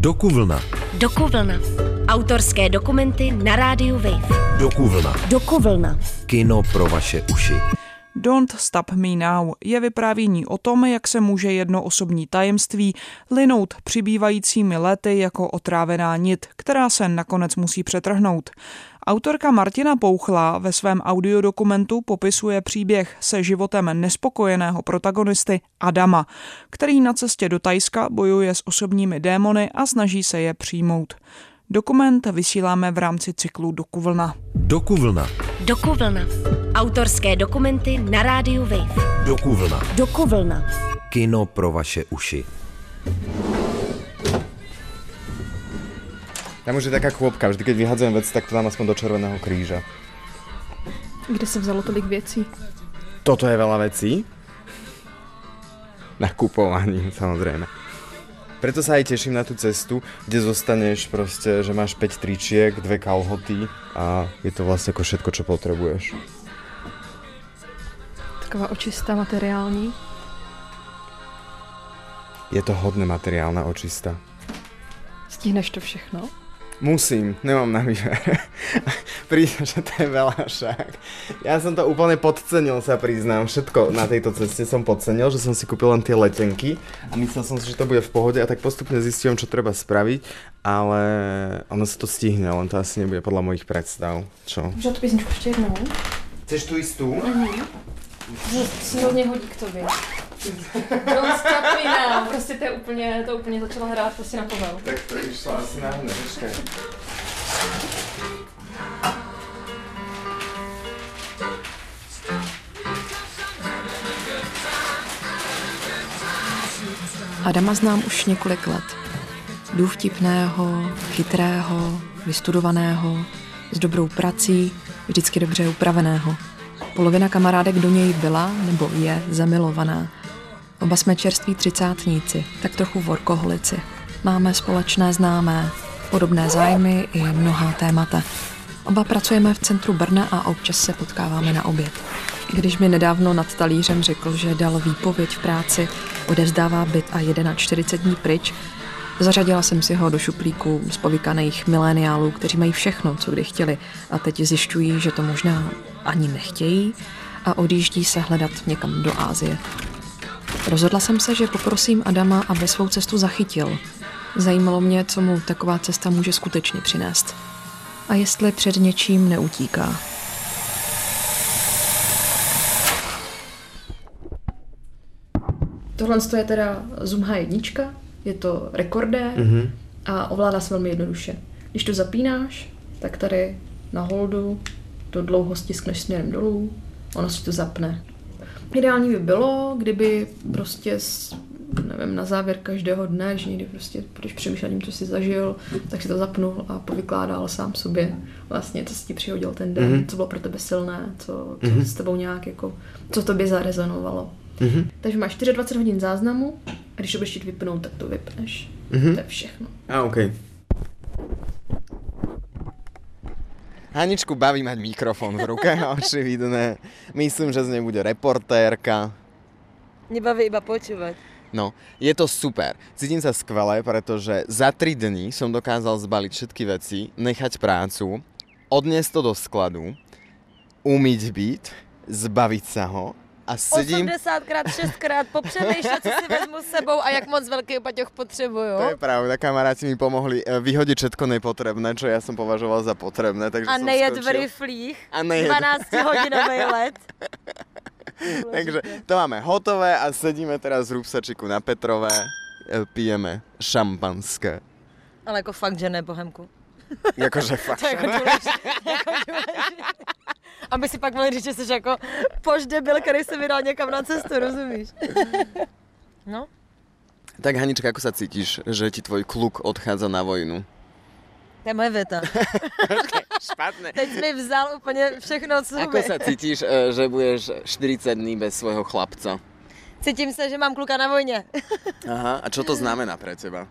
Dokuvlna. Dokuvlna. Autorské dokumenty na rádiu Wave. Dokuvlna. Dokuvlna. Kino pro vaše uši. Don't Stop Me Now je vyprávění o tom, jak se může jedno osobní tajemství linout přibývajícími lety jako otrávená nit, která se nakonec musí přetrhnout. Autorka Martina Pouchla ve svém audiodokumentu popisuje příběh se životem nespokojeného protagonisty Adama, který na cestě do Tajska bojuje s osobními démony a snaží se je přijmout. Dokument vysíláme v rámci cyklu Dokuvlna. Dokuvlna. Dokuvlna. Autorské dokumenty na rádiu Wave. Dokuvlna. Dokuvlna. Kino pro vaše uši. Tam už je taká chłopka, vždy keď vyhadzujem vec, tak to dám aspoň do Červeného kríža. Kde se vzalo tolik věcí? Toto je veľa vecí. Nakupovaní, samozrejme. Preto sa aj teším na tú cestu, kde zostaneš proste, že máš 5 tričiek, dve kalhoty a je to vlastne ako všetko, čo potrebuješ. Taková očista materiální. Je to hodné materiálna očista. Stihneš to všechno? Musím, nemám na výber. Príde, že to je veľa však. Ja som to úplne podcenil, sa priznám. Všetko na tejto ceste som podcenil, že som si kúpil len tie letenky a myslel som si, že to bude v pohode a tak postupne zistím, čo treba spraviť, ale ono sa to stihne, len to asi nebude podľa mojich predstav. Čo? Můžu tu písničku ještě jednou? Chceš tu istú? Že se hodně hodí k tobě. Don't stop me now. Prostě to je úplně, to úplně začala hrát prostě na povel. Tak to išlo asi na hne, počkaj. Adama znám už několik let. Důvtipného, chytrého, vystudovaného, s dobrou prací, vždycky dobře upraveného. Polovina kamarádek do něj byla nebo je zamilovaná. Oba jsme čerství třicátníci, tak trochu workoholici. Máme společné známé, podobné zájmy i mnohá témata. Oba pracujeme v centru Brna a občas se potkáváme na oběd. Když mi nedávno nad talířem řekl, že dal výpověď v práci, odevzdává byt a 41 dní pryč, zařadila jsem si ho do šuplíku z povykaných miléniálů, kteří mají všechno, co kdy chtěli a teď zjišťují, že to možná ani nechtějí a odjíždí se hledat někam do Ázie. Rozhodla jsem se, že poprosím Adama, aby svou cestu zachytil. Zajímalo mě, co mu taková cesta může skutečně přinést. A jestli před něčím neutíká. Tohle je teda Zoom H1, je to rekordér Mhm. a ovládá se velmi jednoduše. Když to zapínáš, tak tady na holdu to dlouho stiskneš směrem dolů, ono si to zapne. Ideální by bylo, kdyby prostě s, nevím, na závěr každého dne, že někdy prostě budeš přemýšlet tím, co jsi zažil, tak si to zapnul a povykládal sám sobě vlastně, co si ti přihodil ten den, Mhm. co bylo pro tebe silné, co, co Mhm. s tebou nějak jako, co tobě zarezonovalo. Mhm. Takže máš 24 hodin záznamu a když to budeš chtít vypnout, tak to vypneš. Mhm. To je všechno. A, OK. Haničku baví mať mikrofón v ruke, očividné. Myslím, že z nej bude reportérka. Nebaví iba počúvať. No, je to super. Cítim sa skvele, pretože za 3 dní som dokázal zbaliť všetky veci, nechať prácu, odniesť to do skladu, umyť byt, zbaviť sa ho a sedím... 80 krát, 6 krát popřemýšlet, co si vezmu s sebou a jak moc velký paťoch potřebuju. To je pravda, kamaráti mi pomohli eh, vyhodiť všetko nepotrebné, čo ja som považoval za potrebné. Takže A som nejet v riflích. A nejet. 12 hodinový let. Takže to máme hotové a sedíme teraz v Rúbsačiku na Petrové, e, pijeme šampanské. Ale jako fakt, že ne, Bohemku. Jakože fakt. To je jako důležité. jako důležité. Aby si pak mohli říct, že jsi jako poždebil, který se vydal někam na cestu, rozumíš? No, Tak Hanička, ako sa cítiš, že ti tvoj kluk odchádza na vojnu? to je moje věta. Špatné. Teď mi vzal úplně všechno, co Ako mi. sa cítiš, e, že budeš 40 dní bez svojho chlapca? Cítím se, že mám kluka na vojně. Aha, a čo to znamená pre teba?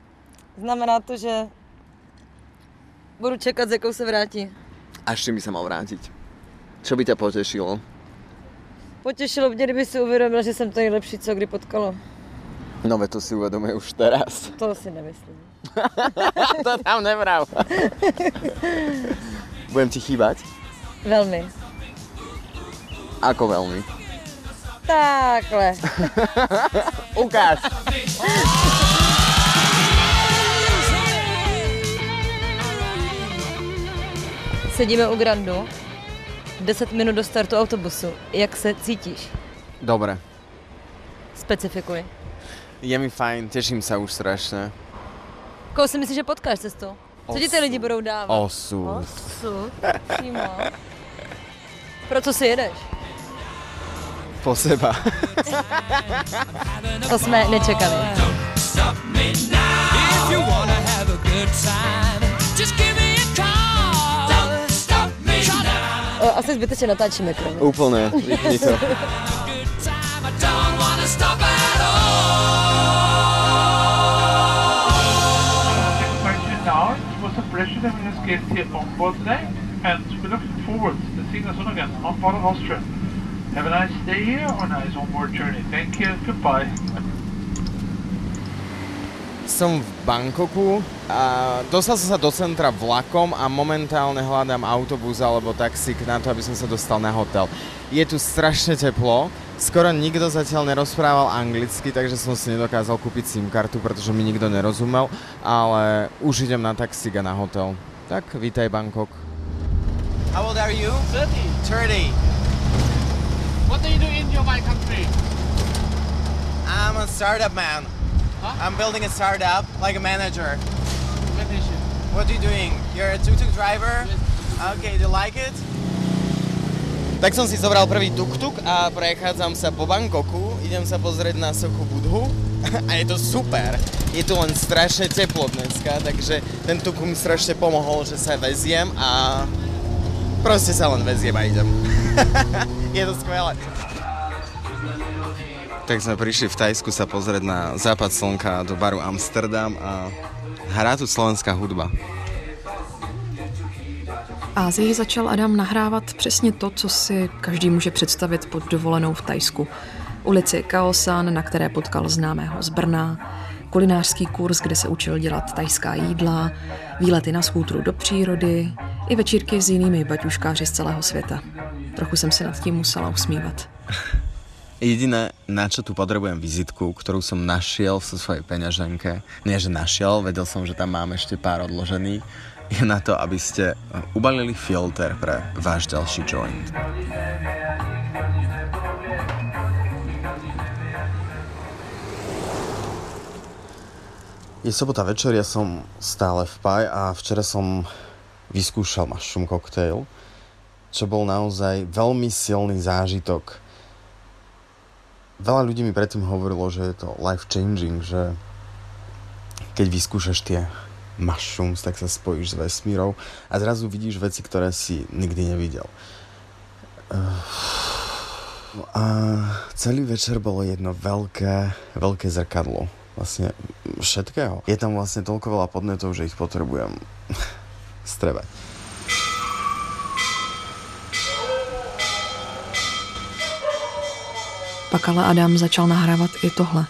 Znamená to, že budu čekat, s jakou se vrátí. A s čím by sa mal vrátiť? Čo by ťa potešilo? Potěšilo mě, kdyby si uvědomil, že jsem to nejlepší, co kdy potkalo. No ve to si uvedomuje už teraz. To si nemyslím. to tam nevrav. Budem ti chýbať? Velmi. Ako veľmi? Takhle. Ukáž. Sedíme u Grandu. 10 minut do startu autobusu. Jak se cítíš? Dobre. Specifikuj. Je mi fajn, teším sa už strašne. Koho si myslíš, že potkáš cestou? Co ti ty lidi budou dávat? Osud. Osud. Přímo. Pro co si jedeš? Po seba. To jsme nečekali. If you wanna have a good time, just give asi zbytečně natáčíme kromě. Úplne, vypni to. I don't wanna stop at all. Question now. It was a pleasure having us guests here on board today, and we're looking forward to seeing us on again on board of Austria. Have a nice day here or a nice onboard journey. Thank you. Goodbye. Som v Bangkoku a dostal som sa do centra vlakom a momentálne hľadám autobus alebo taxík na to, aby som sa dostal na hotel. Je tu strašne teplo, skoro nikto zatiaľ nerozprával anglicky, takže som si nedokázal kúpiť SIM kartu, pretože mi nikto nerozumel, ale už idem na taxík a na hotel. Tak, vítaj Bangkok. How old are you? 30. 30. What do you do in your my country? I'm a startup man. I'm building a startup like a manager. What are you doing? You're a tuk-tuk driver? Okay, do you like it? Tak som si zobral prvý tuk-tuk a prechádzam sa po Bangkoku, idem sa pozrieť na sochu Budhu a je to super. Je tu len strašne teplo dneska, takže ten tuk mi strašne pomohol, že sa veziem a proste sa len veziem a idem. je to skvelé. Tak sme prišli v Tajsku sa pozrieť na západ slnka do baru Amsterdam a hrá tu slovenská hudba. Ázii začal Adam nahrávat přesně to, co si každý může představit pod dovolenou v Tajsku. Ulici Kaosan, na které potkal známého z Brna, kulinářský kurz, kde se učil dělat tajská jídla, výlety na skútru do přírody i večírky s jinými baťuškáři z celého světa. Trochu jsem se nad tím musela usmívat. Jediné, na čo tu potrebujem vizitku, ktorú som našiel v svojej peňaženke, nie že našiel, vedel som, že tam mám ešte pár odložených, je na to, aby ste ubalili filter pre váš ďalší joint. Je sobota večer, ja som stále v PAJ a včera som vyskúšal mushroom cocktail, čo bol naozaj veľmi silný zážitok. Veľa ľudí mi predtým hovorilo, že je to life changing, že keď vyskúšaš tie mushrooms, tak sa spojíš s vesmírou a zrazu vidíš veci, ktoré si nikdy nevidel. No a celý večer bolo jedno veľké, veľké zrkadlo. Vlastne všetkého. Je tam vlastne toľko veľa podnetov, že ich potrebujem strebať. Pak ale Adam začal nahrávat i tohle.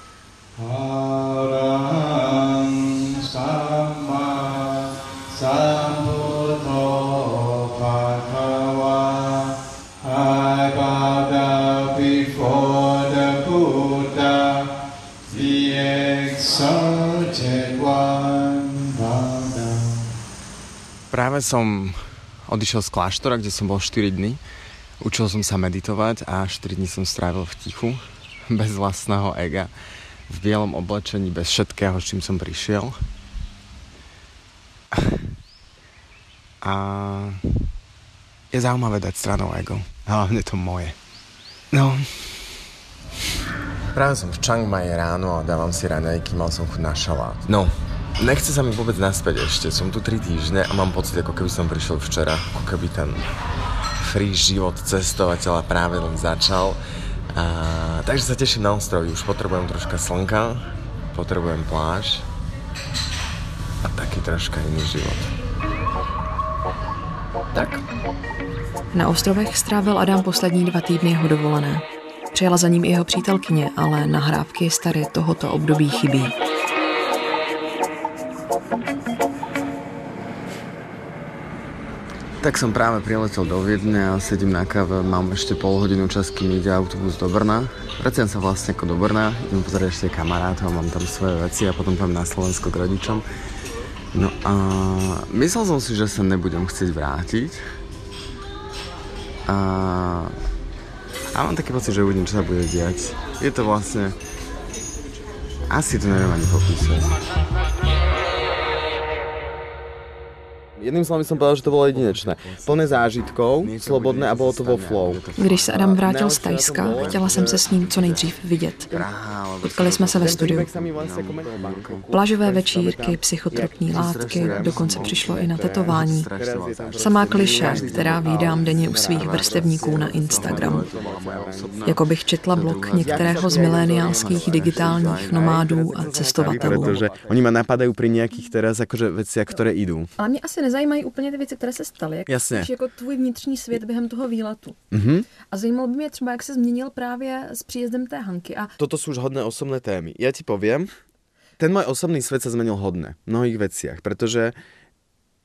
Práve som odišiel z kláštora, kde som bol 4 dny. Učil som sa meditovať a 4 dní som strávil v tichu, bez vlastného ega, v bielom oblečení, bez všetkého, s čím som prišiel. A je zaujímavé dať stranou ego. Hlavne to moje. No. Práve som v Chiang Mai ráno a dávam si raňajky, mal som chuť na šalát. No, nechce sa mi vôbec naspäť ešte. Som tu 3 týždne a mám pocit, ako keby som prišiel včera. Ako keby ten free život cestovateľa práve len začal. A, takže sa teším na ostrovy. Už potrebujem troška slnka, potrebujem pláž a taký troška iný život. Tak. Na ostrovech strávil Adam poslední dva týdny jeho dovolené. Přijela za ním i jeho přítelkyně, ale nahrávky staré tohoto období chybí. Tak som práve priletel do Viedne a sedím na káve, mám ešte pol hodinu čas, kým ide autobus do Brna. Vraciam sa vlastne ako do Brna, idem pozrieť ešte kamarátov, mám tam svoje veci a potom pôjdem na Slovensko k rodičom. No a myslel som si, že sa nebudem chcieť vrátiť. A, a mám taký pocit, že uvidím, čo sa bude diať. Je to vlastne... Asi to neviem ani popísať. Jedným slovom som povedal, že to bolo jedinečné. Plné zážitkov, slobodné a bylo to vo flow. Když se Adam vrátil z Tajska, chtěla jsem se s ním co nejdřív vidět. Potkali jsme se ve studiu. Plážové večírky, psychotropní látky, dokonce přišlo i na tetování. Samá kliše, která vídám denně u svých vrstevníků na Instagramu. Jako bych četla blog některého z miléniálských digitálních nomádů a cestovatelů. Protože oni ma napadajú pri nejakých teraz akože veciach, ktoré idú. Ale mě asi nezajímají úplně ty věci, které se staly. Jak, Jasně. jako tvůj vnitřní svět během toho výletu. Mhm. A zajímalo by mě třeba, jak se změnil právě s příjezdem té Hanky. A Toto sú už hodné osobné témy. Ja ti poviem, ten môj osobný svet sa zmenil hodne v mnohých veciach, pretože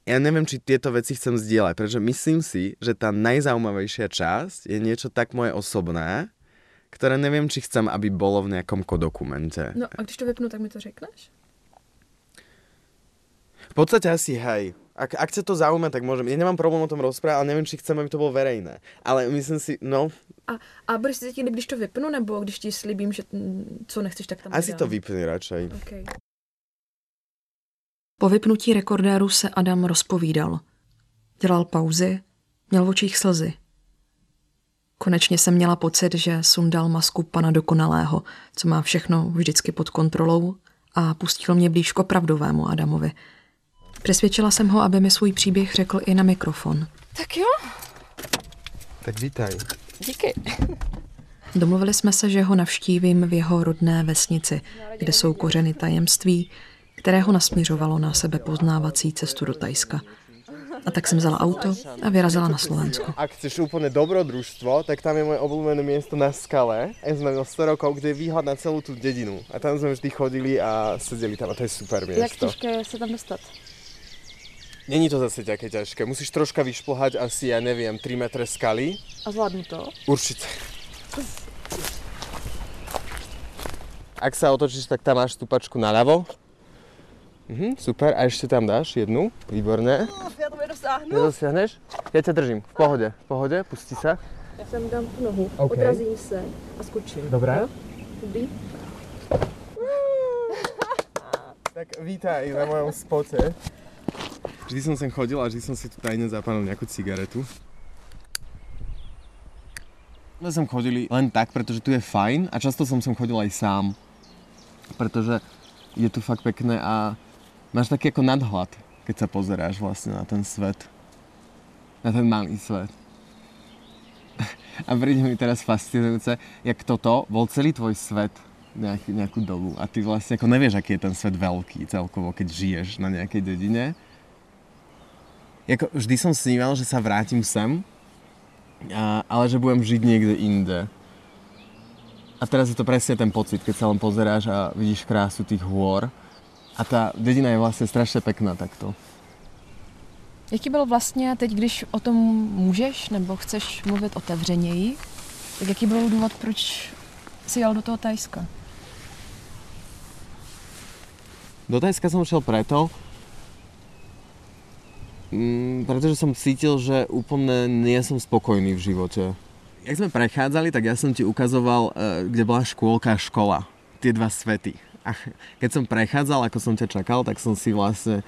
ja neviem, či tieto veci chcem zdieľať, pretože myslím si, že tá najzaujímavejšia časť je niečo tak moje osobné, ktoré neviem, či chcem, aby bolo v nejakom kodokumente. no a když to vypnu, tak mi to řekneš? V podstate asi hej. Ak, ak sa to zaujíma, tak môžem. Ja nemám problém o tom rozprávať, ale neviem, či chcem, aby to bolo verejné. Ale myslím si, no, A, a budeš si cítit, když to vypnu, nebo když ti slíbím, že mm, co nechceš, tak tam asi nedám? to vypni radšej. Okay. Po vypnutí rekordéru se Adam rozpovídal. Dělal pauzy, měl v očích slzy. Konečně jsem měla pocit, že sundal masku pana dokonalého, co má všechno vždycky pod kontrolou a pustil mě blíž k opravdovému Adamovi. Přesvědčila jsem ho, aby mi svůj příběh řekl i na mikrofon. Tak jo, Tak vítaj. díky. Domluvili jsme se, že ho navštívím v jeho rodné vesnici, kde jsou kořeny tajemství, které ho nasměřovalo na sebe poznávací cestu do Tajska. A tak jsem vzala auto a vyrazila na Slovensko. Ak chceš úplne dobrodružstvo, tak tam je moje obľúbené miesto na skale. Ja sme mal 100 rokov, kde je výhľad na celú tú dedinu. A tam sme vždy chodili a sedeli tam a to je super Jak miesto. těžké je se tam dostat? Není to zase také ťažké. Musíš troška vyšplhať asi, ja neviem, 3 metre skaly. A zvládnu to? Určite. Ak sa otočíš, tak tam máš stupačku naľavo. Mhm, super, a ešte tam dáš jednu, výborne. Já to nedosáhnu. Nedosiahneš? Ja ťa držím, v pohode, v pohode, pusti sa. Já sem dám nohu, OK. odrazím se a skočím. Dobré. Dobrý. Tak vítaj na mojom spote. Vždy som sem chodil a vždy som si tu tajne zapálil nejakú cigaretu. My som chodili len tak, pretože tu je fajn a často som sem chodil aj sám. Pretože je tu fakt pekné a máš taký ako nadhľad, keď sa pozeráš vlastne na ten svet. Na ten malý svet. A príde mi teraz fascinujúce, jak toto bol celý tvoj svet nejaký, nejakú dobu a ty vlastne ako nevieš, aký je ten svet veľký celkovo, keď žiješ na nejakej dedine. Jako, vždy som sníval, že sa vrátim sem, a, ale že budem žiť niekde inde. A teraz je to presne ten pocit, keď sa len pozeráš a vidíš krásu tých hôr. A tá dedina je vlastne strašne pekná takto. Jaký byl vlastně teď, když o tom můžeš nebo chceš mluvit otevřeněji, tak jaký byl důvod, proč si jel do toho Tajska? Do Tajska som šiel preto, mm, pretože som cítil, že úplne nie som spokojný v živote. Jak sme prechádzali, tak ja som ti ukazoval, e, kde bola škôlka a škola. Tie dva svety. A keď som prechádzal, ako som ťa čakal, tak som si vlastne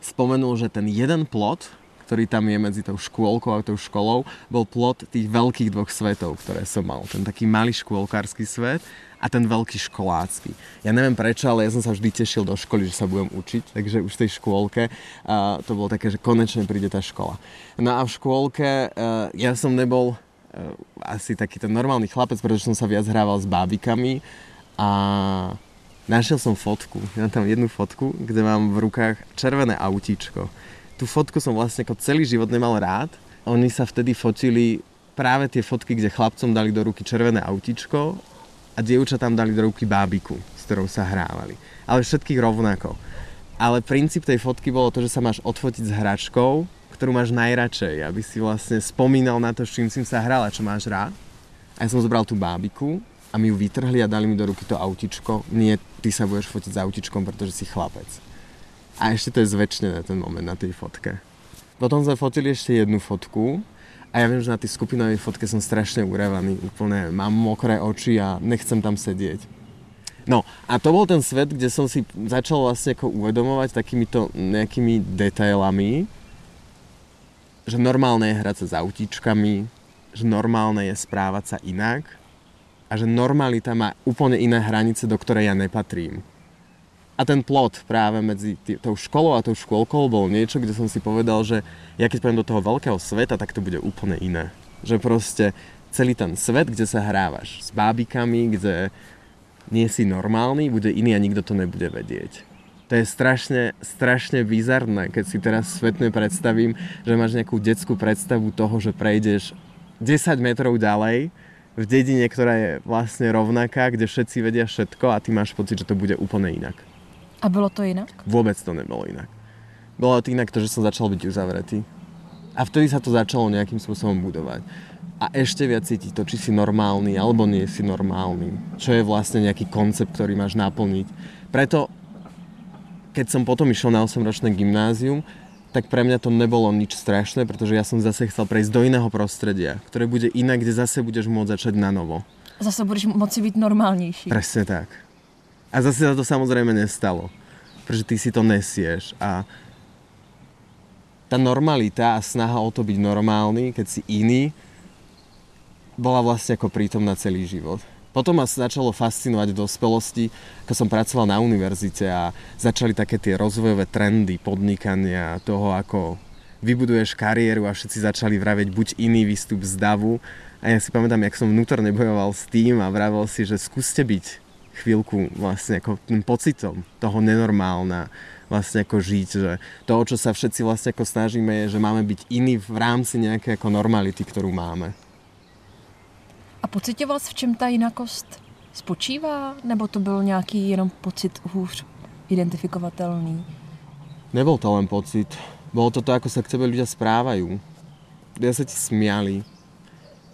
spomenul, že ten jeden plot, ktorý tam je medzi tou škôlkou a tou školou, bol plot tých veľkých dvoch svetov, ktoré som mal. Ten taký malý škôlkársky svet a ten veľký školácky. Ja neviem prečo, ale ja som sa vždy tešil do školy, že sa budem učiť, takže už v tej škôlke uh, to bolo také, že konečne príde tá škola. No a v škôlke uh, ja som nebol uh, asi taký ten normálny chlapec, pretože som sa viac hrával s bábikami a našiel som fotku. Mám tam jednu fotku, kde mám v rukách červené autíčko. Tú fotku som vlastne ako celý život nemal rád. Oni sa vtedy fotili práve tie fotky, kde chlapcom dali do ruky červené autíčko a dievča tam dali do ruky bábiku, s ktorou sa hrávali. Ale všetkých rovnako. Ale princíp tej fotky bolo to, že sa máš odfotiť s hračkou, ktorú máš najradšej, aby si vlastne spomínal na to, s čím si sa hral a čo máš rád. A ja som zobral tú bábiku a mi ju vytrhli a dali mi do ruky to autičko. Nie, ty sa budeš fotiť s autičkom, pretože si chlapec. A ešte to je zväčšnené ten moment na tej fotke. Potom sme fotili ešte jednu fotku a ja viem, že na tej skupinovej fotke som strašne urevaný, úplne mám mokré oči a nechcem tam sedieť. No a to bol ten svet, kde som si začal vlastne ako uvedomovať takýmito nejakými detailami, že normálne je hrať sa s autíčkami, že normálne je správať sa inak a že normalita má úplne iné hranice, do ktorej ja nepatrím. A ten plot práve medzi tý, tou školou a tou škôlkou bol niečo, kde som si povedal, že ja keď pôjdem do toho veľkého sveta, tak to bude úplne iné. Že proste celý ten svet, kde sa hrávaš s bábikami, kde nie si normálny, bude iný a nikto to nebude vedieť. To je strašne, strašne bizarné, keď si teraz svetne predstavím, že máš nejakú detskú predstavu toho, že prejdeš 10 metrov ďalej v dedine, ktorá je vlastne rovnaká, kde všetci vedia všetko a ty máš pocit, že to bude úplne inak. A bylo to jinak? Vôbec to nebolo inak. Bolo to inak to, že som začal byť uzavretý. A vtedy sa to začalo nejakým spôsobom budovať. A ešte viac cítiť to, či si normálny alebo nie si normálny. Čo je vlastne nejaký koncept, ktorý máš naplniť. Preto, keď som potom išiel na 8-ročné gymnázium, tak pre mňa to nebolo nič strašné, pretože ja som zase chcel prejsť do iného prostredia, ktoré bude iné, kde zase budeš môcť začať na novo. Zase budeš moci byť normálnější. Presne tak. A zase sa to samozrejme nestalo. Pretože ty si to nesieš a tá normalita a snaha o to byť normálny, keď si iný, bola vlastne ako prítomná celý život. Potom ma začalo fascinovať v dospelosti, keď som pracoval na univerzite a začali také tie rozvojové trendy podnikania, toho ako vybuduješ kariéru a všetci začali vraveť buď iný výstup z davu. A ja si pamätám, jak som vnútorne bojoval s tým a vravel si, že skúste byť chvíľku vlastne ako tým pocitom toho nenormálna vlastne ako žiť, že to, o čo sa všetci vlastne ako snažíme je, že máme byť iní v rámci nejakej ako normality, ktorú máme. A pocitoval jsi, v čem ta jinakost spočívá? Nebo to byl nějaký jenom pocit hůř identifikovatelný? Nebol to len pocit. Bolo to to, ako sa k tebe ľudia správajú. Ľudia sa ti smiali.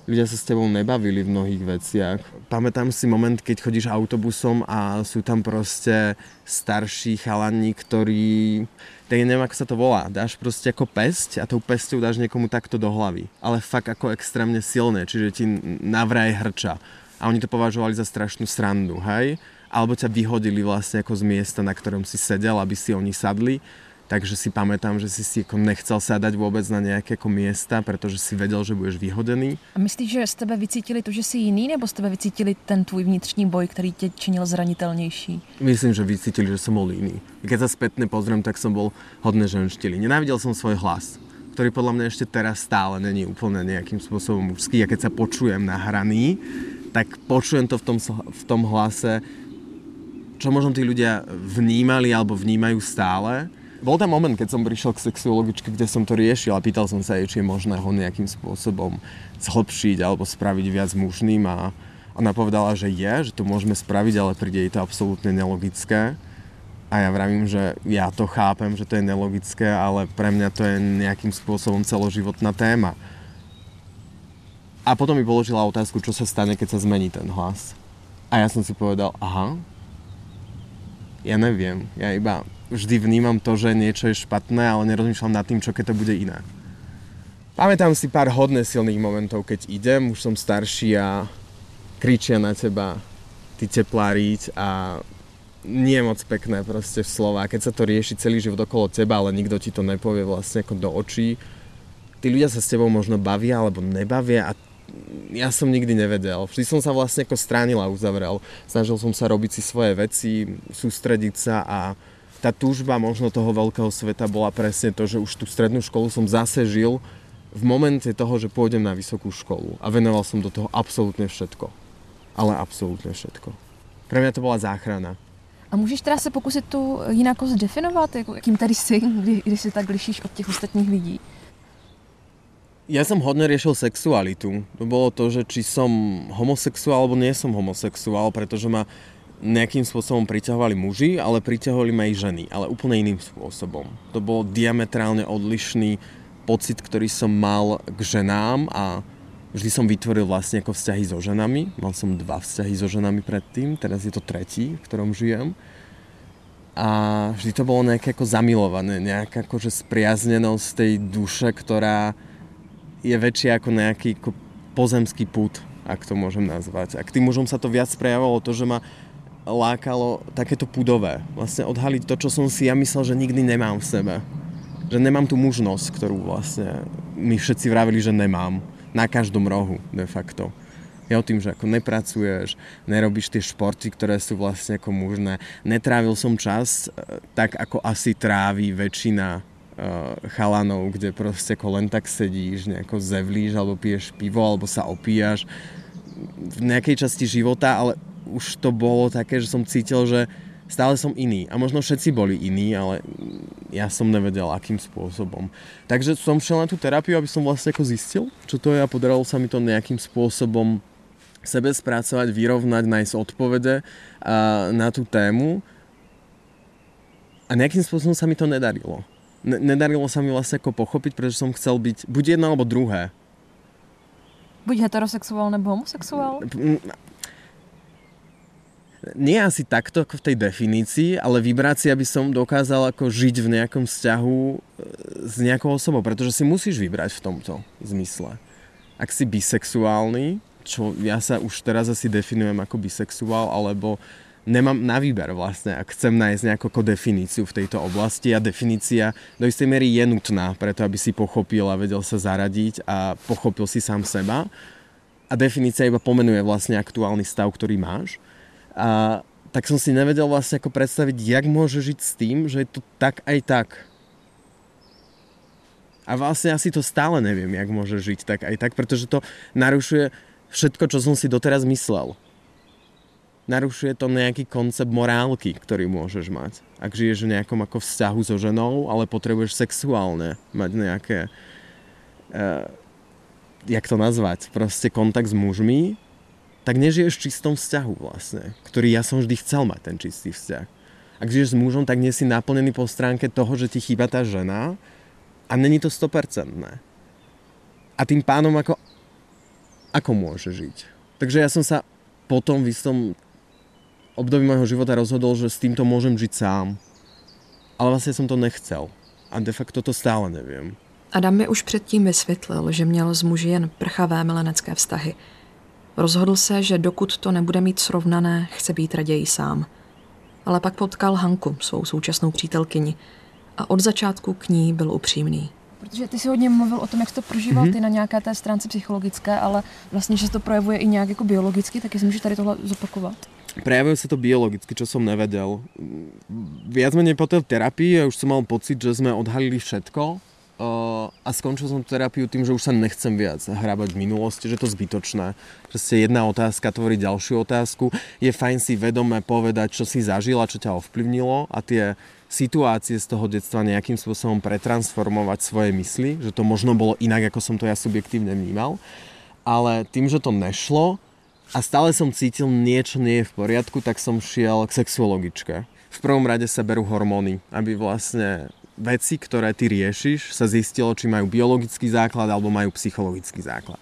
Ľudia sa s tebou nebavili v mnohých veciach. Pamätám si moment, keď chodíš autobusom a sú tam proste starší chalani, ktorí... Tak neviem, ako sa to volá. Dáš proste ako pesť a tou pesťou dáš niekomu takto do hlavy. Ale fakt ako extrémne silné, čiže ti navraj hrča. A oni to považovali za strašnú srandu, hej? Alebo ťa vyhodili vlastne ako z miesta, na ktorom si sedel, aby si oni sadli takže si pamätám, že si si ako nechcel sadať vôbec na nejaké ako miesta, pretože si vedel, že budeš vyhodený. A myslíš, že z tebe vycítili to, že jsi jiný, nebo z tebe vycítili ten tvůj vnitřní boj, který tě činil zranitelnější? Myslím, že vycítili, že som bol iný. Keď sa spätne pozriem, tak som bol hodne ženštili. Nenávidel som svoj hlas, ktorý podľa mňa ešte teraz stále není úplne nejakým spôsobom mužský. A keď sa počujem nahraný, tak počujem to v tom, v tom hlase, čo možno tí ľudia vnímali alebo vnímajú stále, bol tam moment, keď som prišiel k sexuologičke, kde som to riešil a pýtal som sa jej, či je možné ho nejakým spôsobom zhlbšiť alebo spraviť viac mužným a ona povedala, že je, že to môžeme spraviť, ale príde jej to absolútne nelogické. A ja vravím, že ja to chápem, že to je nelogické, ale pre mňa to je nejakým spôsobom celoživotná téma. A potom mi položila otázku, čo sa stane, keď sa zmení ten hlas. A ja som si povedal, aha, ja neviem, ja iba vždy vnímam to, že niečo je špatné, ale nerozmýšľam nad tým, čo keď to bude iné. Pamätám si pár hodne silných momentov, keď idem, už som starší a kričia na teba ty tepláriť a nie je moc pekné proste slova. Keď sa to rieši celý život okolo teba, ale nikto ti to nepovie vlastne ako do očí. Tí ľudia sa s tebou možno bavia alebo nebavia a ja som nikdy nevedel. Vždy som sa vlastne ako stránil a uzavrel. Snažil som sa robiť si svoje veci, sústrediť sa a tá túžba možno toho veľkého sveta bola presne to, že už tú strednú školu som zase žil v momente toho, že pôjdem na vysokú školu a venoval som do toho absolútne všetko. Ale absolútne všetko. Pre mňa to bola záchrana. A můžeš teda se pokusit tu jinakost definovat, jako, jakým tady jsi, kdy, když se tak lišíš od těch ostatních lidí? Ja som hodne riešil sexualitu. To bolo to, že či som homosexuál alebo nie som homosexuál, pretože ma nejakým spôsobom priťahovali muži, ale priťahovali ma aj ženy, ale úplne iným spôsobom. To bol diametrálne odlišný pocit, ktorý som mal k ženám a vždy som vytvoril vlastne ako vzťahy so ženami. Mal som dva vzťahy so ženami predtým, teraz je to tretí, v ktorom žijem. A vždy to bolo nejaké ako zamilované, nejaká akože spriaznenosť tej duše, ktorá je väčšia ako nejaký ako pozemský put, ak to môžem nazvať. A k tým mužom sa to viac prejavovalo to, že ma lákalo takéto pudové. Vlastne odhaliť to, čo som si ja myslel, že nikdy nemám v sebe. Že nemám tú mužnosť, ktorú vlastne my všetci vravili, že nemám. Na každom rohu, de facto. Je o tým, že ako nepracuješ, nerobíš tie športy, ktoré sú vlastne ako mužné. Netrávil som čas e, tak, ako asi trávi väčšina uh, chalanov, kde proste ako len tak sedíš, nejako zevlíš, alebo piješ pivo, alebo sa opíjaš v nejakej časti života, ale už to bolo také, že som cítil, že stále som iný. A možno všetci boli iní, ale ja som nevedel, akým spôsobom. Takže som šiel na tú terapiu, aby som vlastne ako zistil, čo to je a podarilo sa mi to nejakým spôsobom sebe spracovať, vyrovnať, nájsť odpovede na tú tému. A nejakým spôsobom sa mi to nedarilo. Nedarilo sa mi vlastne ako pochopiť, pretože som chcel byť buď jedno alebo druhé. Buď heterosexuál nebo homosexuál? Nie asi takto ako v tej definícii, ale vybrať si, aby som dokázal ako žiť v nejakom vzťahu e, s nejakou osobou, pretože si musíš vybrať v tomto zmysle. Ak si bisexuálny, čo ja sa už teraz asi definujem ako bisexuál, alebo nemám na výber vlastne, ak chcem nájsť nejakú definíciu v tejto oblasti a definícia do istej miery je nutná, preto aby si pochopil a vedel sa zaradiť a pochopil si sám seba. A definícia iba pomenuje vlastne aktuálny stav, ktorý máš a tak som si nevedel vlastne ako predstaviť, jak môže žiť s tým, že je to tak aj tak. A vlastne asi to stále neviem, jak môže žiť tak aj tak, pretože to narušuje všetko, čo som si doteraz myslel. Narušuje to nejaký koncept morálky, ktorý môžeš mať. Ak žiješ v nejakom ako vzťahu so ženou, ale potrebuješ sexuálne mať nejaké... Uh, jak to nazvať? Proste kontakt s mužmi, tak nežiješ v čistom vzťahu vlastne, ktorý ja som vždy chcel mať, ten čistý vzťah. Ak žiješ s mužom, tak nie si naplnený po stránke toho, že ti chýba tá žena a není to 100%. A tým pánom ako, ako môže žiť. Takže ja som sa potom v istom období môjho života rozhodol, že s týmto môžem žiť sám. Ale vlastne som to nechcel. A de facto to stále neviem. Adam mi už předtím vysvětlil, že měl s muži jen prchavé milenecké vztahy – Rozhodl se, že dokud to nebude mít srovnané, chce být raději sám. Ale pak potkal Hanku, svou současnou přítelkyni, a od začátku k ní byl upřímný. Protože ty si hodně mluvil o tom, jak jsi to prožíval mm-hmm. ty na nějaké té stránce psychologické, ale vlastně, že se to projevuje i nějak jako biologicky, tak jestli můžeš tady tohle zopakovat. Prejavuje sa to biologicky, čo som nevedel. Viac menej po tej terapii ja už som mal pocit, že sme odhalili všetko, a skončil som terapiu tým, že už sa nechcem viac hrábať v minulosti, že to je zbytočné. Proste jedna otázka tvorí ďalšiu otázku. Je fajn si vedome povedať, čo si zažila, čo ťa ovplyvnilo a tie situácie z toho detstva nejakým spôsobom pretransformovať svoje mysli, že to možno bolo inak, ako som to ja subjektívne vnímal. Ale tým, že to nešlo a stále som cítil niečo nie je v poriadku, tak som šiel k sexuologičke. V prvom rade sa berú hormóny, aby vlastne veci, ktoré ty riešiš, sa zistilo, či majú biologický základ alebo majú psychologický základ.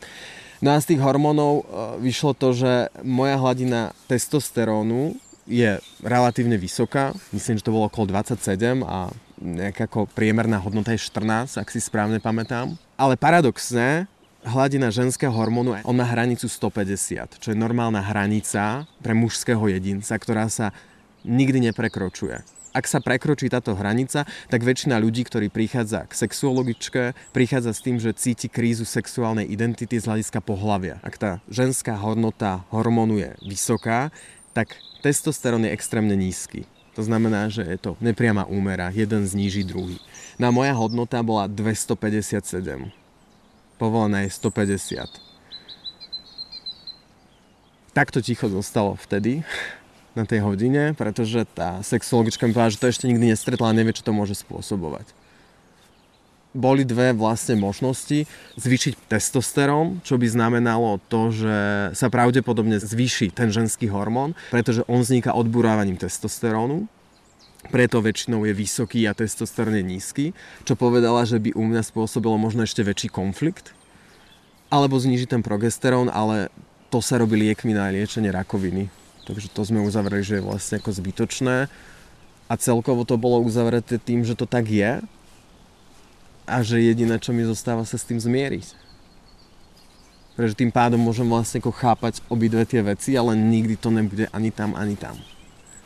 No a z tých hormónov e, vyšlo to, že moja hladina testosterónu je relatívne vysoká, myslím, že to bolo okolo 27 a nejaká priemerná hodnota je 14, ak si správne pamätám. Ale paradoxne, hladina ženského hormónu, on má hranicu 150, čo je normálna hranica pre mužského jedinca, ktorá sa nikdy neprekročuje ak sa prekročí táto hranica, tak väčšina ľudí, ktorí prichádza k sexuologičke, prichádza s tým, že cíti krízu sexuálnej identity z hľadiska pohlavia. Ak tá ženská hodnota hormónu je vysoká, tak testosterón je extrémne nízky. To znamená, že je to nepriama úmera, jeden zníži druhý. No moja hodnota bola 257. Povolená je 150. Takto ticho zostalo vtedy na tej hodine, pretože tá sexologička mi povedala, že to ešte nikdy nestretla a nevie, čo to môže spôsobovať. boli dve vlastne možnosti. Zvýšiť testosterón, čo by znamenalo to, že sa pravdepodobne zvýši ten ženský hormón, pretože on vzniká odburávaním testosterónu. Preto väčšinou je vysoký a testosterón je nízky, čo povedala, že by u mňa spôsobilo možno ešte väčší konflikt. Alebo znižiť ten progesterón, ale to sa robí liekmi na liečenie rakoviny. Takže to sme uzavreli, že je vlastne ako zbytočné. A celkovo to bolo uzavreté tým, že to tak je a že jediné, čo mi zostáva sa s tým zmieriť. Pretože tým pádom môžem vlastne ako chápať obidve tie veci, ale nikdy to nebude ani tam, ani tam.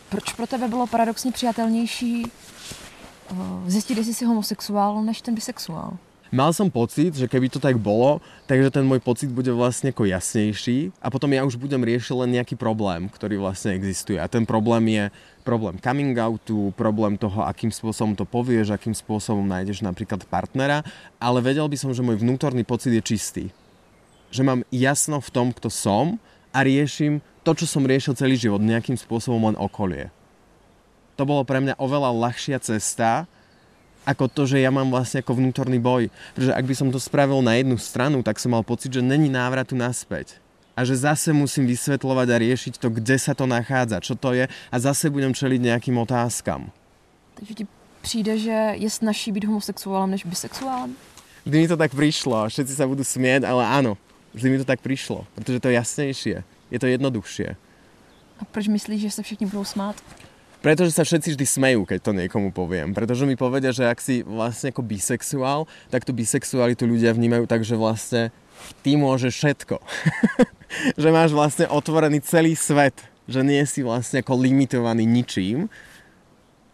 Proč pro tebe bylo paradoxně přijatelnější eh, zjistit, jestli jsi homosexuál, než ten bisexuál? Mal som pocit, že keby to tak bolo, takže ten môj pocit bude vlastne ako jasnejší a potom ja už budem riešiť len nejaký problém, ktorý vlastne existuje. A ten problém je problém coming outu, problém toho, akým spôsobom to povieš, akým spôsobom nájdeš napríklad partnera, ale vedel by som, že môj vnútorný pocit je čistý. Že mám jasno v tom, kto som a riešim to, čo som riešil celý život, nejakým spôsobom len okolie. To bolo pre mňa oveľa ľahšia cesta, ako to, že ja mám vlastne ako vnútorný boj. Pretože ak by som to spravil na jednu stranu, tak som mal pocit, že není návratu naspäť. A že zase musím vysvetľovať a riešiť to, kde sa to nachádza, čo to je a zase budem čeliť nejakým otázkam. Takže ti přijde, že je snažší být homosexuálem než bisexuálem? Vždy mi to tak prišlo, všetci sa budú smieť, ale áno, vždy mi to tak prišlo, pretože to je jasnejšie, je to jednoduchšie. A proč myslíš, že se všichni budou smát? Pretože sa všetci vždy smejú, keď to niekomu poviem. Pretože mi povedia, že ak si vlastne ako bisexuál, tak tú bisexualitu ľudia vnímajú tak, že vlastne ty môžeš všetko. že máš vlastne otvorený celý svet. Že nie si vlastne ako limitovaný ničím.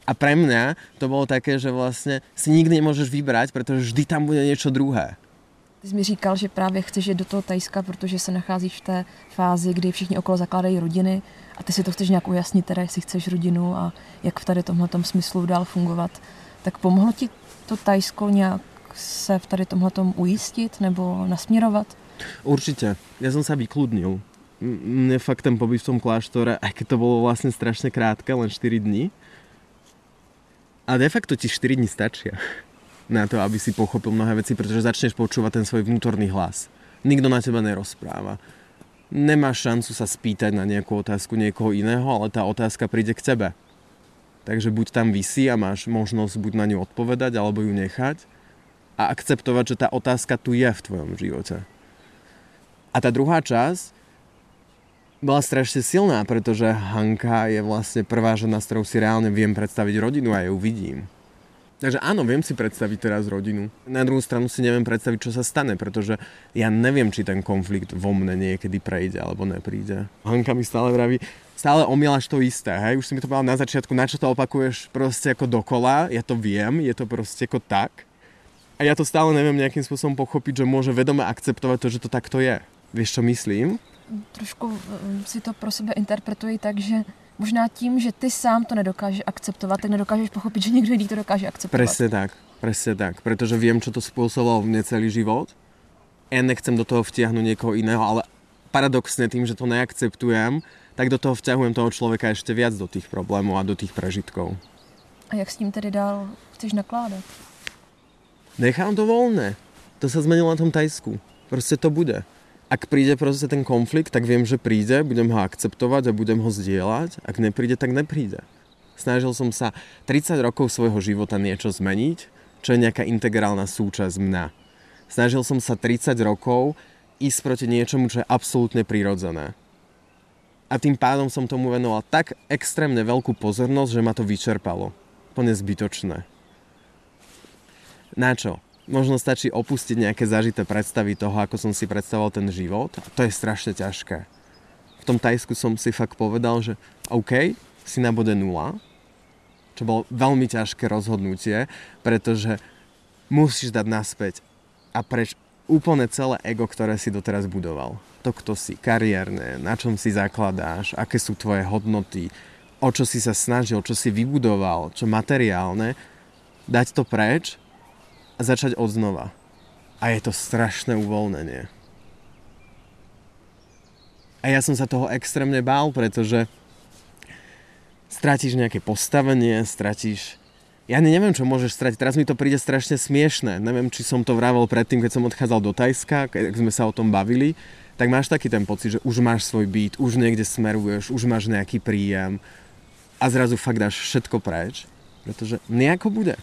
A pre mňa to bolo také, že vlastne si nikdy nemôžeš vybrať, pretože vždy tam bude niečo druhé. Ty jsi mi říkal, že právě chceš jít do toho Tajska, protože se nacházíš v té fázi, kdy všichni okolo zakládají rodiny a ty si to chceš nějak ujasnit, teda jestli chceš rodinu a jak v tady tomhle smyslu dál fungovat. Tak pomohlo ti to Tajsko nějak se v tady tomhle ujistit nebo nasměrovat? Určite. Ja som sa vykludnil. Mne fakt ten pobyt v tom kláštore, aj keď to bolo vlastne strašne krátke, len 4 dní, a de facto ti 4 dní stačia na to, aby si pochopil mnohé veci, pretože začneš počúvať ten svoj vnútorný hlas. Nikto na teba nerozpráva. Nemáš šancu sa spýtať na nejakú otázku niekoho iného, ale tá otázka príde k tebe. Takže buď tam vysí a máš možnosť buď na ňu odpovedať, alebo ju nechať a akceptovať, že tá otázka tu je v tvojom živote. A tá druhá časť bola strašne silná, pretože Hanka je vlastne prvá žena, s ktorou si reálne viem predstaviť rodinu a ju vidím. Takže áno, viem si predstaviť teraz rodinu. Na druhú stranu si neviem predstaviť, čo sa stane, pretože ja neviem, či ten konflikt vo mne niekedy prejde alebo nepríde. Hanka mi stále vraví, stále omielaš to isté, hej? Už si mi to povedal na začiatku, na čo to opakuješ proste ako dokola, ja to viem, je to proste ako tak. A ja to stále neviem nejakým spôsobom pochopiť, že môže vedome akceptovať to, že to takto je. Vieš, čo myslím? Trošku eh, si to pro sebe interpretuji tak, že možná tím, že ty sám to nedokážeš akceptovat, tak nedokážeš pochopit, že někdo jiný to dokáže akceptovat. Presne tak, presne tak. Pretože viem, čo to spôsobovalo v mne celý život. Ja nechcem do toho vtiahnuť niekoho iného, ale paradoxne tým, že to neakceptujem, tak do toho vťahujem toho človeka ešte viac do tých problémov a do tých prežitkov. A jak s tím tedy dál chceš nakládat? Nechám to voľné. To sa zmenilo na tom Tajsku. Proste to bude. Ak príde proste ten konflikt, tak viem, že príde, budem ho akceptovať a budem ho zdieľať. Ak nepríde, tak nepríde. Snažil som sa 30 rokov svojho života niečo zmeniť, čo je nejaká integrálna súčasť mňa. Snažil som sa 30 rokov ísť proti niečomu, čo je absolútne prirodzené. A tým pádom som tomu venoval tak extrémne veľkú pozornosť, že ma to vyčerpalo. Plne zbytočné. Na čo? Možno stačí opustiť nejaké zažité predstavy toho, ako som si predstavoval ten život. A to je strašne ťažké. V tom Tajsku som si fakt povedal, že OK, si na bode nula, čo bolo veľmi ťažké rozhodnutie, pretože musíš dať naspäť a preč úplne celé ego, ktoré si doteraz budoval. To, kto si, kariérne, na čom si zakladáš, aké sú tvoje hodnoty, o čo si sa snažil, čo si vybudoval, čo materiálne, dať to preč a začať od znova. A je to strašné uvoľnenie. A ja som sa toho extrémne bál, pretože stratíš nejaké postavenie, stratíš ja neviem, čo môžeš stratiť. Teraz mi to príde strašne smiešne. Neviem, či som to vravel predtým, keď som odchádzal do Tajska, keď sme sa o tom bavili. Tak máš taký ten pocit, že už máš svoj byt, už niekde smeruješ, už máš nejaký príjem a zrazu fakt dáš všetko preč, pretože nejako bude.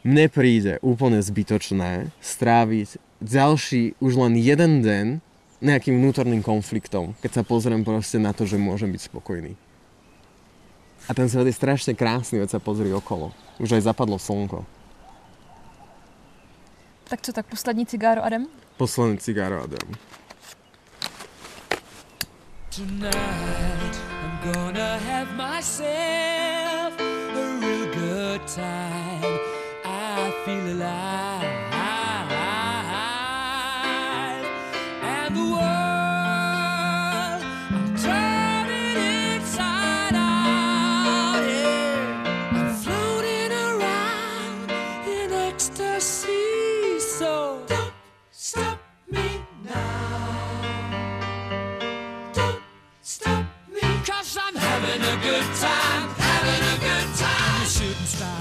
Mne príde úplne zbytočné stráviť ďalší už len jeden deň nejakým vnútorným konfliktom, keď sa pozriem proste na to, že môžem byť spokojný. A ten svet je strašne krásny, veď sa pozri okolo. Už aj zapadlo slnko. Tak co, tak poslední cigáro, Adem? Posledný cigáro, Adam. Tonight I'm gonna have myself a real good time. Feel alive.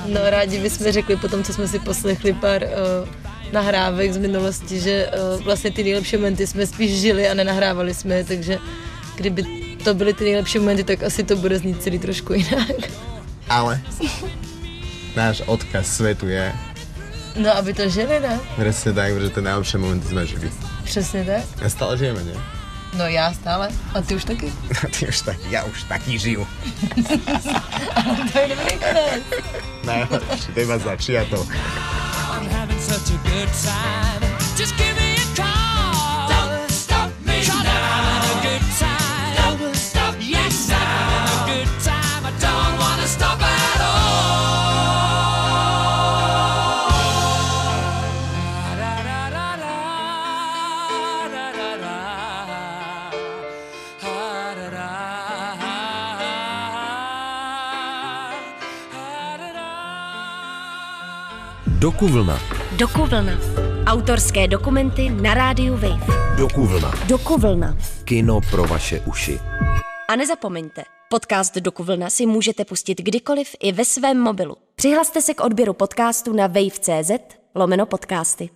No rádi bychom řekli po tom, co jsme si poslechli pár uh, nahrávek z minulosti, že uh, vlastně ty nejlepší momenty jsme spíš žili a nenahrávali jsme je, takže kdyby to byly ty nejlepší momenty, tak asi to bude znít celý trošku jinak. Ale náš odkaz svetu je No, aby to žili, ne? presne tak, že tie najlepšie momenty sme žili. Přesně tak. A stále žijeme, nie? No já stále. A ty už taky. Ty už tak, ja už taký žiju. to je dobrý konec. Najlepšie, to iba začiatok. I'm having such a good time. Just give Dokuvlna. Dokuvlna. Autorské dokumenty na rádiu Wave. Dokuvlna. Dokuvlna. Kino pro vaše uši. A nezapomeňte, podcast Dokuvlna si můžete pustit kdykoliv i ve svém mobilu. Přihlaste se k odběru podcastu na wave.cz lomeno podcasty.